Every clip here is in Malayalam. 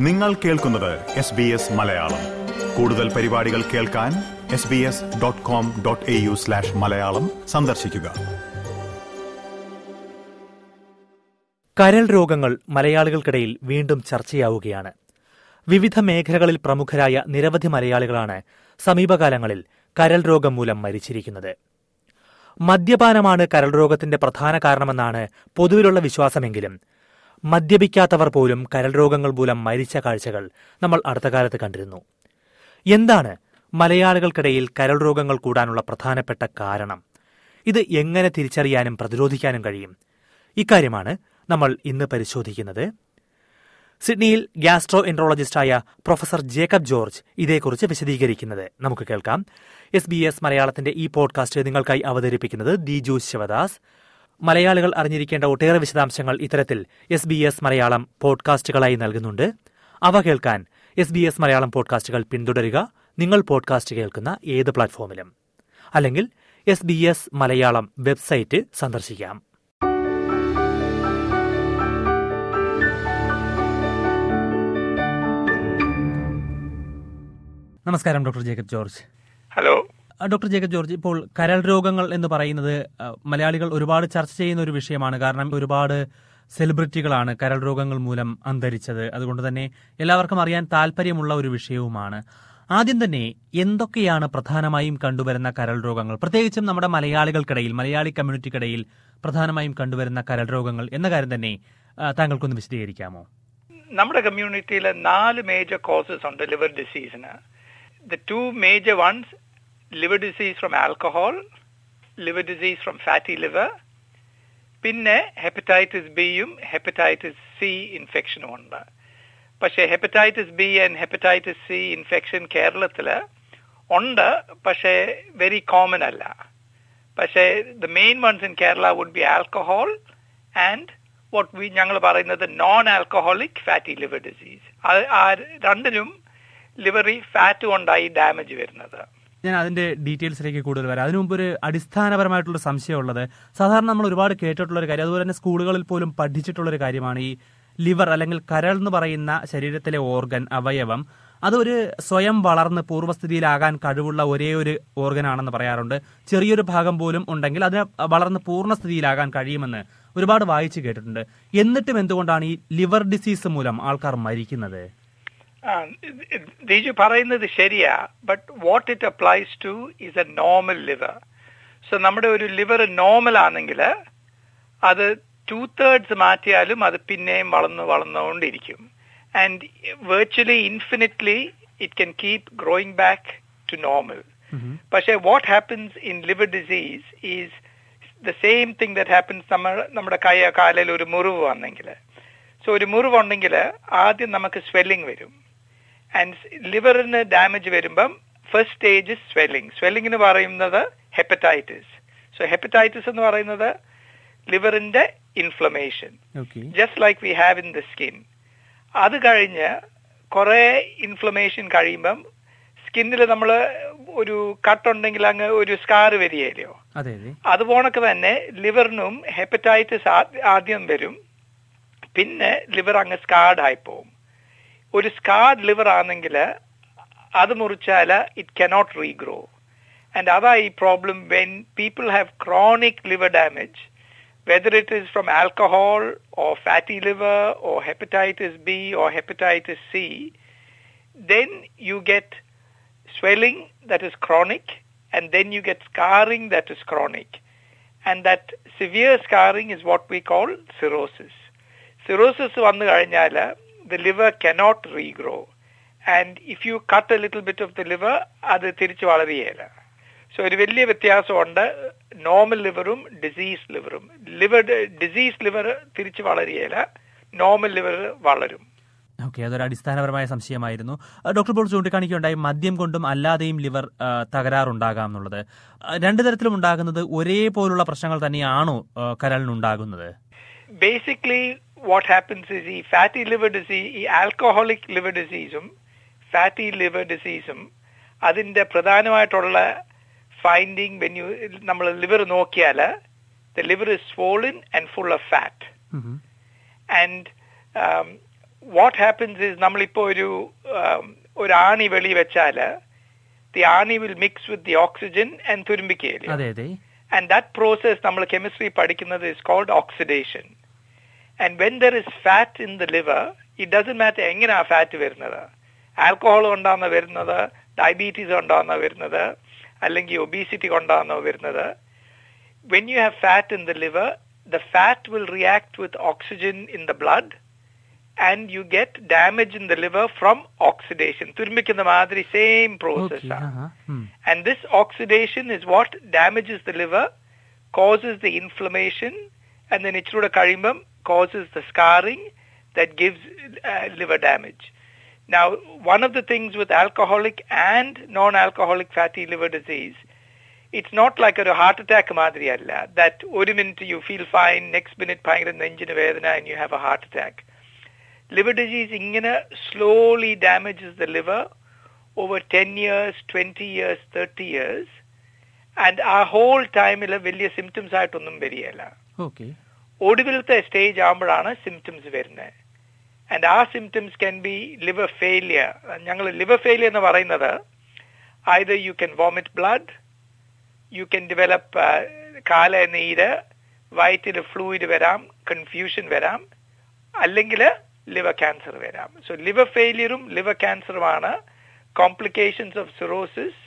നിങ്ങൾ കേൾക്കുന്നത് എസ് ബി എസ് മലയാളം. കൂടുതൽ പരിപാടികൾ കേൾക്കാൻ S B S dot com dot A U slash Malayalam സന്ദർശിക്കുക. കരൾ രോഗങ്ങൾ മലയാളികൾക്കിടയിൽ വീണ്ടും ചർച്ചയാവുകയാണ്. വിവിധ മേഖലകളിൽ പ്രമുഖരായ നിരവധി മലയാളികളാണ് സമീപകാലങ്ങളിൽ കരൾ രോഗം മൂലം മരിച്ചിരിക്കുന്നത്. മദ്യപാനമാണ് കരൾ രോഗത്തിന്റെ പ്രധാന കാരണമെന്നാണ് പൊതുവിലുള്ള വിശ്വാസമെങ്കിലും മദ്യപിക്കാത്തവർ പോലും കരൾ രോഗങ്ങൾ മൂലം മരിച്ച കാഴ്ചകൾ നമ്മൾ അടുത്ത കാലത്ത് കണ്ടിരുന്നു. എന്താണ് മലയാളികൾക്കിടയിൽ കരൾ രോഗങ്ങൾ കൂടാനുള്ള പ്രധാനപ്പെട്ട കാരണം? ഇത് എങ്ങനെ തിരിച്ചറിയാനും പ്രതിരോധിക്കാനും കഴിയും? ഇക്കാര്യമാണ് നമ്മൾ ഇന്ന് പരിശോധിക്കുന്നത്. സിഡ്നിയിൽ ഗ്യാസ്ട്രോ എൻട്രോളജിസ്റ്റായ പ്രൊഫസർ ജേക്കബ് ജോർജ് ഇതേക്കുറിച്ച് വിശദീകരിക്കുന്നത്. നമുക്ക് കേൾക്കാം. എസ് ബി എസ് മലയാളത്തിന്റെ ഈ പോഡ്കാസ്റ്റ് നിങ്ങൾക്കായി അവതരിപ്പിക്കുന്നത് ദിജു ശിവദാസ്. മലയാളികൾ അറിഞ്ഞിരിക്കേണ്ട ഒട്ടേറെ വിശദാംശങ്ങൾ ഇത്തരത്തിൽ എസ് ബി എസ് മലയാളം പോഡ്കാസ്റ്റുകളായി നൽകുന്നുണ്ട്. അവ കേൾക്കാൻ എസ് ബി എസ് മലയാളം പോഡ്കാസ്റ്റുകൾ പിന്തുടരുക. നിങ്ങൾ പോഡ്കാസ്റ്റ് കേൾക്കുന്ന ഏത് പ്ലാറ്റ്ഫോമിലും. അല്ലെങ്കിൽ S B S Malayalam website സന്ദർശിക്കാം. നമസ്കാരം doctor Jacob George. Hello. Doctor Jacob George ഇപ്പോൾ കരൾ രോഗങ്ങൾ എന്ന് പറയുന്നത് മലയാളികൾ ഒരുപാട് ചർച്ച ചെയ്യുന്ന ഒരു വിഷയമാണ്. കാരണം ഒരുപാട് സെലിബ്രിറ്റികളാണ് കരൾ രോഗങ്ങൾ മൂലം അന്തരിച്ചത്. അതുകൊണ്ട് തന്നെ എല്ലാവർക്കും അറിയാൻ താല്പര്യമുള്ള ഒരു വിഷയവുമാണ്. ആദ്യം തന്നെ എന്തൊക്കെയാണ് പ്രധാനമായും കണ്ടുവരുന്ന കരൾ രോഗങ്ങൾ? പ്രത്യേകിച്ചും നമ്മുടെ മലയാളികൾക്കിടയിൽ മലയാളി കമ്മ്യൂണിറ്റിക്കിടയിൽ പ്രധാനമായും കണ്ടുവരുന്ന കരൾ രോഗങ്ങൾ എന്ന കാര്യം തന്നെ താങ്കൾക്കൊന്ന് വിശദീകരിക്കാമോ? നമ്മുടെ കമ്മ്യൂണിറ്റിയിലെ നാല് മേജർ കോസസ് ഉണ്ട്. Liver ഡിസീസിന് the two major ones liver disease from alcohol liver disease from fatty liver പിന്നെ ഹെപ്പറ്റൈറ്റിസ് ബിയും ഹെപ്പറ്റൈറ്റിസ് സി ഇൻഫെക്ഷനും ഉണ്ട് പക്ഷേ hepatitis B and hepatitis C infection കേരളത്തിൽ ഉണ്ട് പക്ഷേ വെരി കോമൺ അല്ല. പക്ഷേ the main ones in Kerala would be alcohol and what we ഞങ്ങൾ പറയുന്നത് non alcoholic fatty liver disease ആ രണ്ടിനും ലിവറി ഫാറ്റ് കൊണ്ടായി ഡാമേജ് വരുന്നത്. ഞാൻ അതിന്റെ ഡീറ്റെയിൽസിലേക്ക് കൂടുതൽ വരാം. അതിനു മുമ്പ് ഒരു അടിസ്ഥാനപരമായിട്ടുള്ള സംശയമുള്ളത് സാധാരണ നമ്മൾ ഒരുപാട് കേട്ടിട്ടുള്ള ഒരു കാര്യം അതുപോലെ തന്നെ സ്കൂളുകളിൽ പോലും പഠിച്ചിട്ടുള്ള ഒരു കാര്യമാണ് ഈ ലിവർ അല്ലെങ്കിൽ കരൾ എന്ന് പറയുന്ന ശരീരത്തിലെ ഓർഗൻ അവയവം. അതൊരു സ്വയം വളർന്ന് പൂർവസ്ഥിതിയിലാകാൻ കഴിവുള്ള ഒരേ ഒരു ഓർഗൻ ആണെന്ന് പറയാറുണ്ട്. ചെറിയൊരു ഭാഗം പോലും ഉണ്ടെങ്കിൽ അതിനെ വളർന്ന് പൂർണസ്ഥിതിയിലാകാൻ കഴിയുമെന്ന് ഒരുപാട് വായിച്ചു കേട്ടിട്ടുണ്ട്. എന്നിട്ടും എന്തുകൊണ്ടാണ് ഈ ലിവർ ഡിസീസ് മൂലം ആൾക്കാർ മരിക്കുന്നത്? ദീജു പറയുന്നത് ശരിയാ but what it applies to is a normal liver so നമ്മുടെ ഒരു ലിവർ നോർമൽ ആണെങ്കിൽ അത് ടു തേർഡ്സ് മാറ്റിയാലും അത് പിന്നെയും വളർന്നു വളർന്നുകൊണ്ടിരിക്കും. And virtually infinitely it can keep growing back to normal പക്ഷേ what happens in liver disease is the same thing that happens നമ്മൾ നമ്മുടെ കൈ കാലിൽ ഒരു മുറിവ് വന്നെങ്കിൽ സോ ഒരു മുറിവ് ഉണ്ടെങ്കിൽ ആദ്യം നമുക്ക് സ്വെല്ലിംഗ് വരും. ആൻഡ് ലിവറിന് ഡാമേജ് വരുമ്പം ഫസ്റ്റ് സ്റ്റേജ് സ്വെല്ലിംഗ് സ്വെല്ലിംഗ് എന്ന് പറയുന്നത് ഹെപ്പറ്റൈറ്റിസ് സോ ഹെപ്പറ്റൈറ്റിസ് എന്ന് പറയുന്നത് ലിവറിന്റെ inflammation just like we have in the skin അത് കഴിഞ്ഞ് കുറെ ഇൻഫ്ലമേഷൻ കഴിയുമ്പം സ്കിന്നിൽ നമ്മൾ ഒരു കട്ടുണ്ടെങ്കിൽ അങ്ങ് ഒരു സ്കാർ വരികയില്ലയോ? അതെ അതെ. അതുപോണക്ക് തന്നെ ലിവറിനും ഹെപ്പറ്റൈറ്റിസ് ആദ്യം വരും. പിന്നെ ലിവർ അങ്ങ് സ്കാർഡ് ആയി പോവും ഒരു സ്കാർഡ് ലിവർ ആണെങ്കിൽ അത് മുറിച്ചാൽ ഇറ്റ് കനോട്ട് റീഗ്രോ ആൻഡ് അതാ ഈ problem when people have chronic liver damage whether it is from alcohol or fatty liver or hepatitis B or hepatitis C, then you get swelling that is chronic and then you get scarring that is chronic. And that severe scarring is what we call cirrhosis. Cirrhosis വന്നു കഴിഞ്ഞാൽ the liver cannot regrow. And if you cut a little bit of the liver, അത് തിരിച്ചു വളരുകയില്ല. സോ ഒരു വലിയ വ്യത്യാസമുണ്ട്. നോർമൽ ലിവറും ഡിസീസ് ലിവറും ലിവർ ഡിസീസ് ലിവർ തിരിച്ചു വളരുകയില്ല. നോർമൽ ലിവർ വളരും. ഓക്കെ അതൊരു അടിസ്ഥാനപരമായ സംശയമായിരുന്നു. ഡോക്ടർ ഇപ്പോൾ ചൂണ്ടിക്കാണിക്കുകയുണ്ടായി മദ്യം കൊണ്ടും അല്ലാതെയും ലിവർ തകരാറുണ്ടാകാം എന്നുള്ളത്. രണ്ടു തരത്തിലും ഉണ്ടാകുന്നത് ഒരേപോലുള്ള പ്രശ്നങ്ങൾ തന്നെയാണോ കരളിനുണ്ടാകുന്നത്? Basically what happens is the fatty liver disease, ഈ ആൽക്കഹോളിക് ലിവർ ഡിസീസും ഫാറ്റി ലിവർ ഡിസീസും അതിന്റെ പ്രധാനമായിട്ടുള്ള ഫൈൻഡിങ് വെൻ യു നമ്മൾ ലിവർ നോക്കിയാൽ the liver is swollen and full of fat and um, what happens is നമ്മളിപ്പോൾ ഒരു um, ഒരു ആണി വെളി വെച്ചാൽ ദി ആണി will mix with the oxygen and തുരുമ്പിക്കയില്ല and that process നമ്മൾ കെമിസ്ട്രി പഠിക്കുന്നത് is called oxidation. And when there is fat in the liver, it doesn't matter എങ്ങനെ ആ ഫാറ്റ് വരുന്നത് ആൽക്കഹോൾ കൊണ്ടാണോ വരുന്നത് ഡയബറ്റീസ് കൊണ്ടാണോ വരുന്നത് അല്ലെങ്കിൽ ഒബീസിറ്റി കൊണ്ടാണോ വരുന്നത് when you have fat in the liver, the fat will react with oxygen in the blood and you get damage in the liver from oxidation. തുരുമ്പിക്കുന്ന മാതിരി same process ഓക്കെ ആണ്. And this oxidation is what damages the liver, causes the inflammation, and then ഇച്ചിരൂടെ കഴിയുമ്പം causes the scarring that gives uh, liver damage. Now, one of the things with alcoholic and non-alcoholic fatty liver disease, it's not like a heart attack മാതിരിയല്ല that ഒരു minute you feel fine, next minute ഭയങ്കര നെഞ്ചിന് വേദന and you have a heart attack. Liver disease ഇങ്ങനെ slowly damages the liver over 10 years, 20 years, 30 years, and ആ ഹോൾ ടൈമിൽ വലിയ സിംറ്റംസ് ആയിട്ടൊന്നും വരികയില്ല ഓക്കെ ഒടുവിലത്തെ സ്റ്റേജ് ആകുമ്പോഴാണ് സിംറ്റംസ് വരുന്നത് ആൻഡ് ആ symptoms can be liver failure ഞങ്ങൾ ലിവർ ഫെയിലിയർ എന്ന് പറയുന്നത് either you can vomit blood you can develop കാല നീര് വയറ്റിൽ ഫ്ലൂയിഡ് വരാം കൺഫ്യൂഷൻ വരാം അല്ലെങ്കിൽ ലിവർ ക്യാൻസർ വരാം. സോ ലിവർ ഫെയിലിയറും ലിവർ ക്യാൻസറുമാണ് കോംപ്ലിക്കേഷൻസ് ഓഫ് സിറോസിസ്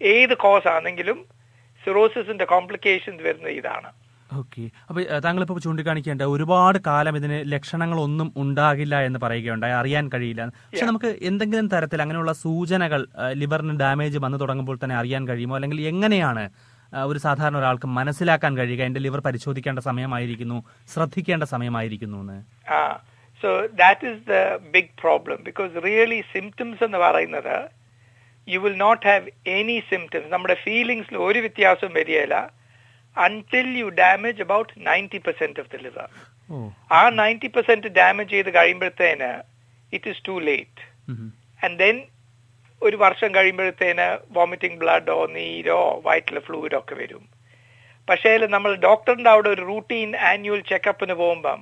ഏത് കോസ് ആണെങ്കിലും സിറോസിസിന്റെ കോംപ്ലിക്കേഷൻസ് വരുന്നത് ഇതാണ്. ഓക്കെ. അപ്പൊ താങ്കൾ ഇപ്പോൾ ചൂണ്ടിക്കാണിക്കേണ്ട ഒരുപാട് കാലം ഇതിന് ലക്ഷണങ്ങൾ ഒന്നും ഉണ്ടാകില്ല എന്ന് പറയുകയുണ്ടായി. അറിയാൻ കഴിയില്ല. പക്ഷെ നമുക്ക് എന്തെങ്കിലും തരത്തിൽ അങ്ങനെയുള്ള സൂചനകൾ ലിവറിന് ഡാമേജ് വന്നു തുടങ്ങുമ്പോൾ തന്നെ അറിയാൻ കഴിയുമോ? അല്ലെങ്കിൽ എങ്ങനെയാണ് ഒരു സാധാരണ ഒരാൾക്ക് മനസ്സിലാക്കാൻ കഴിയുക? എന്റെ ലിവർ പരിശോധിക്കേണ്ട സമയമായിരിക്കുന്നു ശ്രദ്ധിക്കേണ്ട സമയമായിരിക്കുന്നു എന്ന്. So that that the big problem because really symptoms symptoms എന്ന് പറയുന്നത് you will not have any symptoms നമ്മുടെ ഫീലിംഗ്സിൽ ഒരു വ്യത്യാസവും വരികയില്ല. Until you damage about 90% of the liver. ഓ ആ 90% ഡാമേജ് ചെയ്ത് കഴിയുമ്പോഴത്തേന് it is too late. And then ഒരു വർഷം കഴിയുമ്പോഴത്തേന് വോമിറ്റിംഗ് ബ്ലഡോ നീരോ വയറ്റിലെ ഫ്ലൂയിഡോ ഒക്കെ വരും പക്ഷേ നമ്മൾ ഡോക്ടറിന്റെ അവിടെ ഒരു റൂട്ടീൻ ആനുവൽ ചെക്കപ്പിന് പോകുമ്പം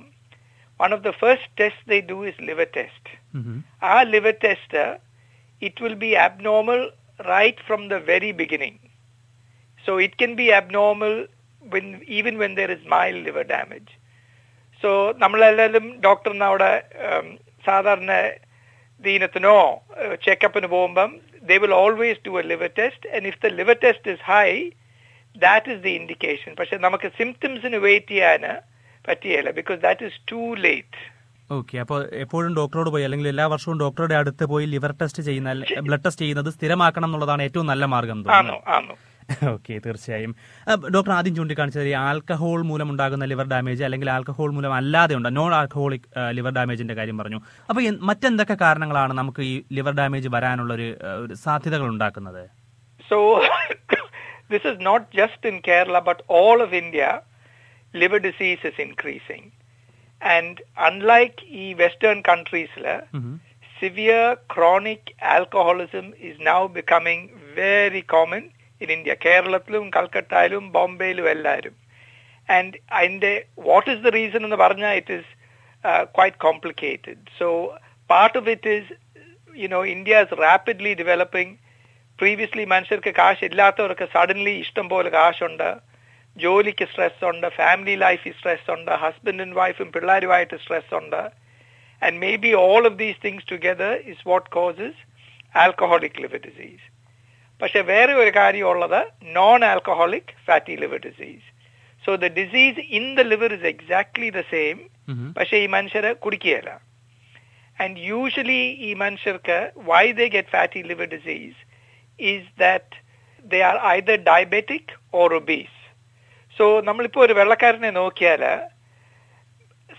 one of the first test they do is liver test. ആ liver test it will be abnormal right from the very beginning so it can be abnormal when even when there is mild liver damage. So നമ്മളെല്ലാവരും ഡോക്ടറിന് അവിടെ സാധാരണ ദീനത്തിനോ ചെക്കപ്പിന് പോകുമ്പം they will always do a liver test and if the liver test is high that is the indication പക്ഷെ നമുക്ക് സിംറ്റംസിന് വെയിറ്റ് ചെയ്യാൻ പറ്റിയല്ല because that is too late okay അപ്പോൾ എപ്പോഴും ഡോക്ടറോട് പോയി അല്ലെങ്കിൽ എല്ലാ വർഷവും ഡോക്ടറുടെ അടുത്ത് പോയി ലിവർ ടെസ്റ്റ് ചെയ്യുന്ന ബ്ലഡ് ടെസ്റ്റ് ചെയ്യുന്നത് സ്ഥിരമാക്കണം എന്നുള്ളതാണ് ഏറ്റവും നല്ല മാർഗം ആണോ ആണോ ഓക്കെ തീർച്ചയായും. ഡോക്ടർ ആദ്യം ചൂണ്ടിക്കാണിച്ചത് ഈ ആൽക്കഹോൾ മൂലം ഉണ്ടാകുന്ന ലിവർ ഡാമേജ് അല്ലെങ്കിൽ ആൽക്കഹോൾ മൂലം അല്ലാതെ ഉണ്ട്. നോൺ ആൽക്കഹോളിക് ലിവർ ഡാമേജിന്റെ കാര്യം പറഞ്ഞു. അപ്പൊ മറ്റെന്തൊക്കെ കാരണങ്ങളാണ് നമുക്ക് ഈ ലിവർ ഡാമേജ് വരാനുള്ള ഒരു സാധ്യതകൾ ഉണ്ടാക്കുന്നത്? So this is not just in Kerala but all of India liver disease is increasing and unlike ഈ western കൺട്രീസിൽ severe chronic severe chronic alcoholism is now becoming very common in India. കേരളത്തിലും കൽക്കട്ടയിലും ബോംബെയിലും എല്ലാവരും and അതിന്റെ what is the reason എന്ന് പറഞ്ഞാൽ it is uh, quite complicated. So part of it is, you know, India is rapidly developing. Previously മനുഷ്യർക്ക് കാശ് ഇല്ലാത്തവർക്ക് സഡൻലി ഇഷ്ടം പോലെ കാശുണ്ട് ജോലിക്ക് സ്ട്രെസ് ഉണ്ട് ഫാമിലി ലൈഫിൽ സ്ട്രെസ് ഉണ്ട് ഹസ്ബൻഡ് ആൻഡ് വൈഫും പിള്ളേരുമായിട്ട് സ്ട്രെസ് ഉണ്ട് and may be all of these things together is what causes alcoholic liver disease പക്ഷെ വേറെ ഒരു കാര്യമുള്ളത് non alcoholic fatty liver disease so the disease in the liver is exactly the same Mhm. പക്ഷെ ഈ മനുഷ്യര് കുടിക്കുകയില്ല. ആൻഡ് യൂഷ്വലി ഈ മനുഷ്യർക്ക് why they get fatty liver disease is that they are either diabetic or obese so നമ്മളിപ്പോ ഒരു വെള്ളക്കാരനെ നോക്കിയാൽ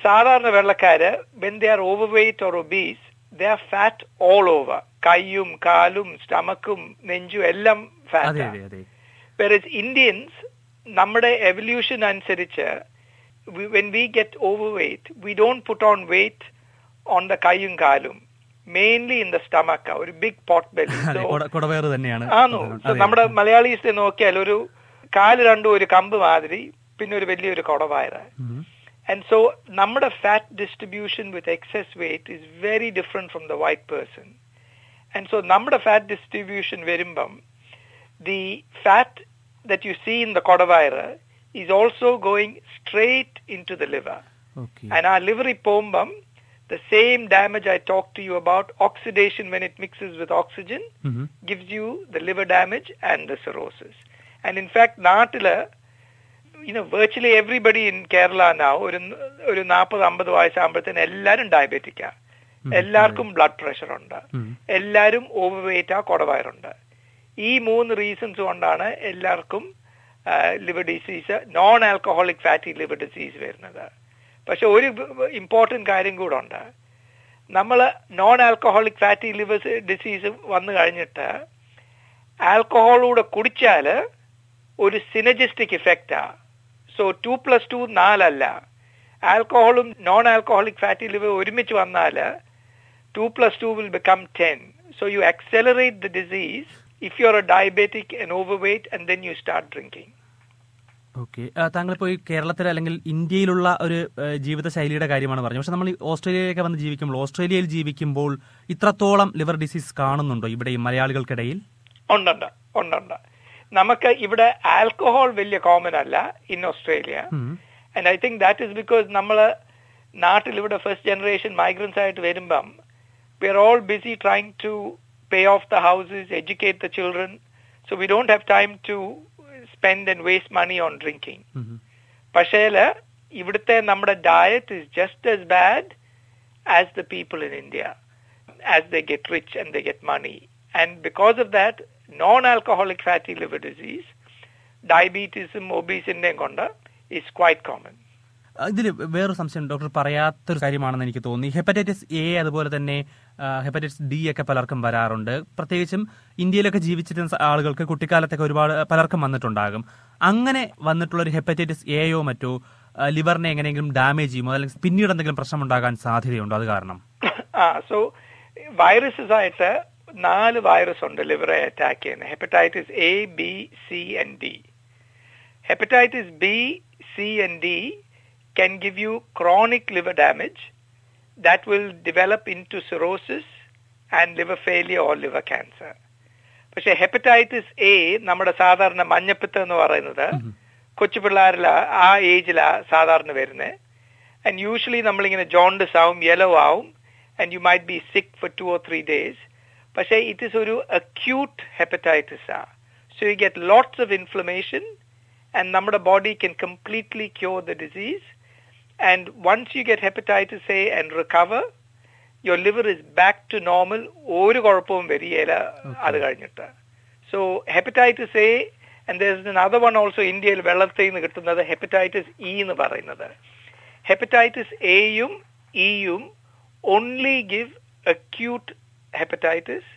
സാധാരണ വെള്ളക്കാര് when they are over weight or obese they are fat all over കൈയും കാലും സ്റ്റമക്കും നെഞ്ചും എല്ലാം ഫാറ്റ് Whereas Indians, നമ്മുടെ എവല്യൂഷൻ അനുസരിച്ച് when we get over weight we don't put on weight on the കൈയും കാലും. മെയിൻലി ഇൻ ദ സ്റ്റമക്ക ഒരു ബിഗ് പോട്ട് ബെല്ലി തന്നെയാണ്. ആണോ? നമ്മുടെ മലയാളീസിനെ നോക്കിയാൽ ഒരു കാൽ രണ്ടും ഒരു കമ്പ് മാതിരി പിന്നെ ഒരു വലിയൊരു കുടവയറ് ആൻഡ് സോ നമ്മുടെ fat distribution with excess weight is very different from the white person. And so, നമ്മുടെ fat distribution വരുമ്പം, the fat that you see in the kodavira is also going straight into the liver. Okay And our liver പോകുമ്പം, the same damage I talked to you about, oxidation when it mixes with oxygen, gives you the liver damage and the cirrhosis. And in fact, നാട്ടില് you know, virtually everybody in Kerala now, ഒരു ഒരു നാൽപ്പത് അമ്പത് വയസ്സാകുമ്പോഴത്തേന് എല്ലാവരും ഡയബറ്റിക്കാ എല്ലാവർക്കും ബ്ലഡ് പ്രഷർ ഉണ്ട്. എല്ലാവരും ഓവർ വെയിറ്റ് ആ കുറവായിട്ടുണ്ട് ഈ മൂന്ന് റീസൺസ് കൊണ്ടാണ് എല്ലാവർക്കും liver disease non alcoholic fatty liver disease വരുന്നത്. പക്ഷെ ഒരു ഇമ്പോർട്ടന്റ് കാര്യം കൂടെ ഉണ്ട്. നമ്മൾ non alcoholic fatty liver disease വന്നു കഴിഞ്ഞിട്ട് ആൽക്കഹോളൂടെ കുടിച്ചാൽ ഒരു സിനജിസ്റ്റിക് ഇഫക്റ്റാ സോ ടു പ്ലസ് ടു നാലല്ല. ആൽക്കഹോളും നോൺ ആൽക്കഹോളിക് ഫാറ്റി ലിവർ ഒരുമിച്ച് വന്നാൽ 2 plus 2 will become 10. So you accelerate the disease if you're a diabetic and overweight and then you start drinking. Okay താങ്കളിപ്പോൾ ഈ കേരളത്തിൽ അല്ലെങ്കിൽ ഇന്ത്യയിലുള്ള ഒരു ജീവിതശൈലിയുടെ കാര്യമാണ് പറഞ്ഞത്. പക്ഷെ നമ്മൾ ഓസ്ട്രേലിയയിലൊക്കെ വന്ന് ജീവിക്കുമ്പോൾ ഓസ്ട്രേലിയയിൽ ജീവിക്കുമ്പോൾ ഇത്രത്തോളം ലിവർ ഡിസീസ് കാണുന്നുണ്ടോ ഇവിടെ മലയാളികൾക്കിടയിൽ? ഉണ്ടുണ്ട് ഉണ്ടുണ്ട്. നമുക്ക് ഇവിടെ ആൽക്കഹോൾ വലിയ കോമൺ അല്ല in Australia. And I think that is because നമ്മൾ നാട്ടിൽ ഇവിടെ ഫസ്റ്റ് ജനറേഷൻ മൈഗ്രൻസ് ആയിട്ട് വരുമ്പം we are all busy trying to pay off the houses educate the children so we don't have time to spend and waste money on drinking പക്ഷേൽ ഇവിടുത്തെ നമ്മുടെ diet is just as bad as the people in India as the get rich and the get money and because of that non alcoholic fatty liver disease ഡയബറ്റീസും ഒബീസിന്റെയും കൊണ്ട് ഇസ് ക്വൈറ്റ് കോമൺ ഇതിൽ വേറൊരു സംശയം ഡോക്ടർ പറയാത്തൊരു കാര്യമാണെന്ന് എനിക്ക് തോന്നി. ഹെപ്പറ്റൈറ്റിസ് എ അതുപോലെ തന്നെ ഹെപ്പറ്റൈറ്റിസ് ഡി ഒക്കെ പലർക്കും വരാറുണ്ട്. പ്രത്യേകിച്ചും ഇന്ത്യയിലൊക്കെ ജീവിച്ചിരുന്ന ആളുകൾക്ക് കുട്ടിക്കാലത്തൊക്കെ ഒരുപാട് പലർക്കും വന്നിട്ടുണ്ടാകും. അങ്ങനെ വന്നിട്ടുള്ള ഒരു ഹെപ്പറ്റൈറ്റിസ് എയോ മറ്റോ ലിവറിനെ എങ്ങനെയെങ്കിലും ഡാമേജ് ചെയ്യുമോ അല്ലെങ്കിൽ പിന്നീട് എന്തെങ്കിലും പ്രശ്നം ഉണ്ടാകാൻ സാധ്യതയുണ്ടോ? അത് കാരണം. സോ വൈറസസ് ആയിട്ട് നാല് വൈറസ് ഉണ്ട് ലിവറെ അറ്റാക്ക് ചെയ്യുന്ന hepatitis A B C and D hepatitis B C and D can give you chronic liver damage that will develop into cirrhosis and liver failure or liver cancer. പക്ഷെ ഹെപ്പറ്റൈറ്റിസ് എ നമ്മുടെ സാധാരണ മഞ്ഞപ്പിത്തം എന്ന് പറയുന്നത് കൊച്ചു പിള്ളേരില ആ ഏജിലാ സാധാരണ വരുന്നത് ആൻഡ് യൂഷ്വലി നമ്മളിങ്ങനെ ജോണ്ടസ് ആവും യെലോ ആവും and you might be sick for two or three days പക്ഷേ ഇറ്റ് ഇസ് ഒരു അക്യൂട്ട് ഹെപ്പറ്റൈറ്റിസ് ആ. So you get lots of inflammation and നമ്മുടെ body can completely cure the disease and once you get hepatitis A and recover, your liver is back to normal. ഒരു കുഴപ്പവും വരികയില്ല. അത് കഴിഞ്ഞിട്ട്. So hepatitis A and there is another one also ഇന്ത്യയിൽ വെള്ളത്തിൽ നിന്ന് കിട്ടുന്നത് ഹെപ്പറ്റൈറ്റിസ് ഇ എന്ന് പറയുന്നത്. ഹെപ്പറ്റൈറ്റിസ് എയും ഇയും only give acute hepatitis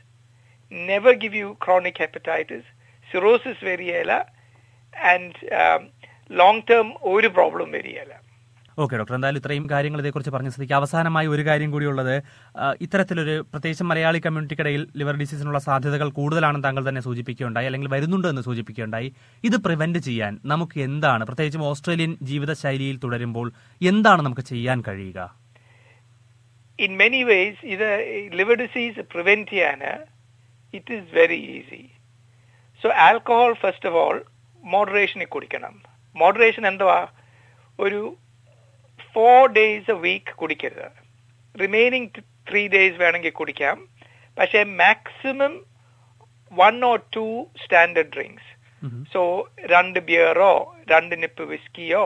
never give you chronic hepatitis cirrhosis വരികയില്ല. ആൻഡ് ലോങ് ടേം ഒരു പ്രോബ്ലം വരികയില്ല. Okay doctor. എന്തായാലും ഇത്രയും കാര്യങ്ങൾ ഇതേക്കുറിച്ച് പറഞ്ഞ സ്ഥിതിക്ക് അവസാനമായി ഒരു കാര്യം കൂടിയുള്ളത് ഇത്തരത്തിലൊരു പ്രത്യേകിച്ച് മലയാളി കമ്മ്യൂണിറ്റിക്കിടയിൽ ലിവർ ഡിസീസിനുള്ള സാധ്യതകൾ കൂടുതലാണെന്ന് താങ്കൾ തന്നെ സൂചിപ്പിക്കുകയുണ്ടായി അല്ലെങ്കിൽ വരുന്നുണ്ട് എന്ന് സൂചിപ്പിക്കുകയുണ്ടായി. ഇത് പ്രിവെന്റ് ചെയ്യാൻ നമുക്ക് എന്താണ് പ്രത്യേകിച്ചും ഓസ്ട്രേലിയൻ ജീവിതശൈലിയിൽ തുടരുമ്പോൾ എന്താണ് നമുക്ക് ചെയ്യാൻ കഴിയുക? ഇൻ മെനി ways, ഇത് ലിവർ ഡിസീസ് പ്രിവെന്റ് ചെയ്യാൻ it is very easy so alcohol first of all moderation കുടിക്കണം. മോഡറേഷൻ എന്തുവാ? ഒരു ഫോർ ഡേയ്സ് എ വീക്ക് കുടിക്കരുത്. റിമൈനിങ് ത്രീ ഡേയ്സ് വേണമെങ്കിൽ കുടിക്കാം. പക്ഷേ maximum one or two standard drinks so രണ്ട് ബിയറോ രണ്ട് നിപ്പ് വിസ്കിയോ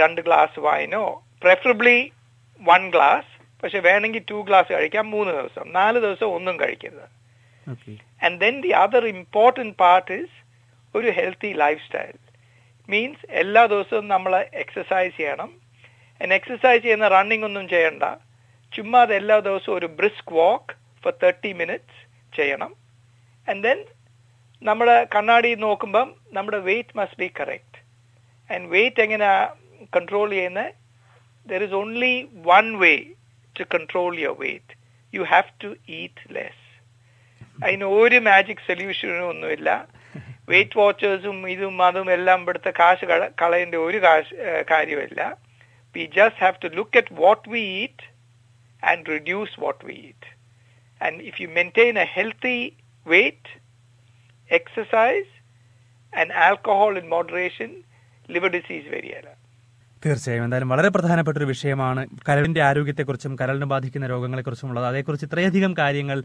രണ്ട് ഗ്ലാസ് വൈനോ പ്രെഫറബിളി വൺ ഗ്ലാസ് പക്ഷെ വേണമെങ്കിൽ ടു ഗ്ലാസ് കഴിക്കാം മൂന്ന് ദിവസം. നാല് ദിവസം ഒന്നും കഴിക്കരുത്. And then the other important part is ഒരു ഹെൽത്തി ലൈഫ് സ്റ്റൈൽ മീൻസ് എല്ലാ ദിവസവും നമ്മൾ എക്സസൈസ് ചെയ്യണം. എക്സസൈസ് ചെയ്യുന്ന റണ്ണിംഗ് ഒന്നും ചെയ്യണ്ട. ചുമ്മാ അത് എല്ലാ ദിവസവും ഒരു brisk walk for thirty minutes ചെയ്യണം. ആൻഡ് ദെൻ നമ്മുടെ കണ്ണാടി നോക്കുമ്പം നമ്മുടെ weight must be correct and weight എങ്ങനെ കൺട്രോൾ ചെയ്യുന്നത് there is only one way to control your weight you have to eat less അതിന് ഒരു മാജിക് സൊല്യൂഷനും ഒന്നുമില്ല. വെയിറ്റ് വാച്ചേഴ്സും ഇതും അതും എല്ലാം ഇവിടുത്തെ കാശ് കള- കളയേണ്ട ഒരു കാശ് കാര്യമല്ല we just have to look at what we eat and reduce what we eat and if you maintain a healthy weight exercise and alcohol in moderation liver disease വരികയില്ല തീർച്ചയായും. എന്തായാലും വളരെ പ്രധാനപ്പെട്ട ഒരു വിഷയമാണ് കരളിന്റെ ആരോഗ്യത്തെക്കുറിച്ചും കരളിനെ ബാധിക്കുന്ന രോഗങ്ങളെക്കുറിച്ചും ഉള്ളത് അതേക്കുറിച്ച് ഇത്രയധികം കാര്യങ്ങൾ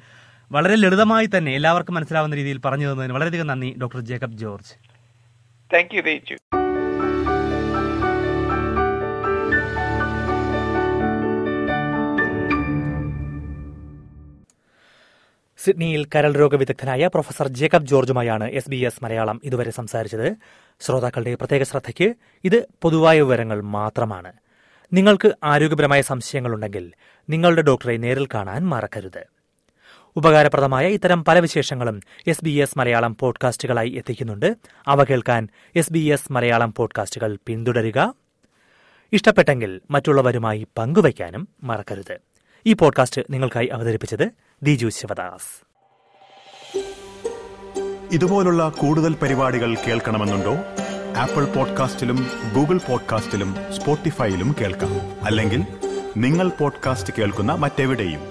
വളരെ ലളിതമായി തന്നെ എല്ലാവർക്കും മനസ്സിലാവുന്ന രീതിയിൽ പറഞ്ഞു തന്നതിന് വളരെയധികം നന്ദി doctor Jacob George. Thank you സിഡ്നിയിൽ കരൾ രോഗ വിദഗ്ധനായ പ്രൊഫസർ ജേക്കബ് ജോർജുമായാണ് എസ് ബി എസ് മലയാളം ഇതുവരെ സംസാരിച്ചത്. ശ്രോതാക്കളുടെ പ്രത്യേക ശ്രദ്ധയ്ക്ക് ഇത് പൊതുവായ വിവരങ്ങൾ മാത്രമാണ്. നിങ്ങൾക്ക് ആരോഗ്യപരമായ സംശയങ്ങളുണ്ടെങ്കിൽ നിങ്ങളുടെ ഡോക്ടറെ നേരിൽ കാണാൻ മറക്കരുത്. ഉപകാരപ്രദമായ ഇത്തരം പല വിശേഷങ്ങളും എസ് ബി എസ് മലയാളം പോഡ്കാസ്റ്റുകളായി എത്തിക്കുന്നുണ്ട്. അവ കേൾക്കാൻ എസ് ബി എസ് മലയാളം പോഡ്കാസ്റ്റുകൾ പിന്തുടരുക. ഇഷ്ടപ്പെട്ടെങ്കിൽ മറ്റുള്ളവരുമായി പങ്കുവയ്ക്കാനും മറക്കരുത്. ഈ പോഡ്കാസ്റ്റ് നിങ്ങൾക്കായി അവതരിപ്പിച്ചത് ദിജു ശിവദാസ്. ഇതുപോലുള്ള കൂടുതൽ പരിപാടികൾ കേൾക്കണമെന്നുണ്ടോ? ആപ്പിൾ പോഡ്കാസ്റ്റിലും ഗൂഗിൾ പോഡ്കാസ്റ്റിലും സ്പോട്ടിഫൈയിലും കേൾക്കാം. അല്ലെങ്കിൽ നിങ്ങൾ പോഡ്കാസ്റ്റ് കേൾക്കുന്ന മറ്റെവിടെയും.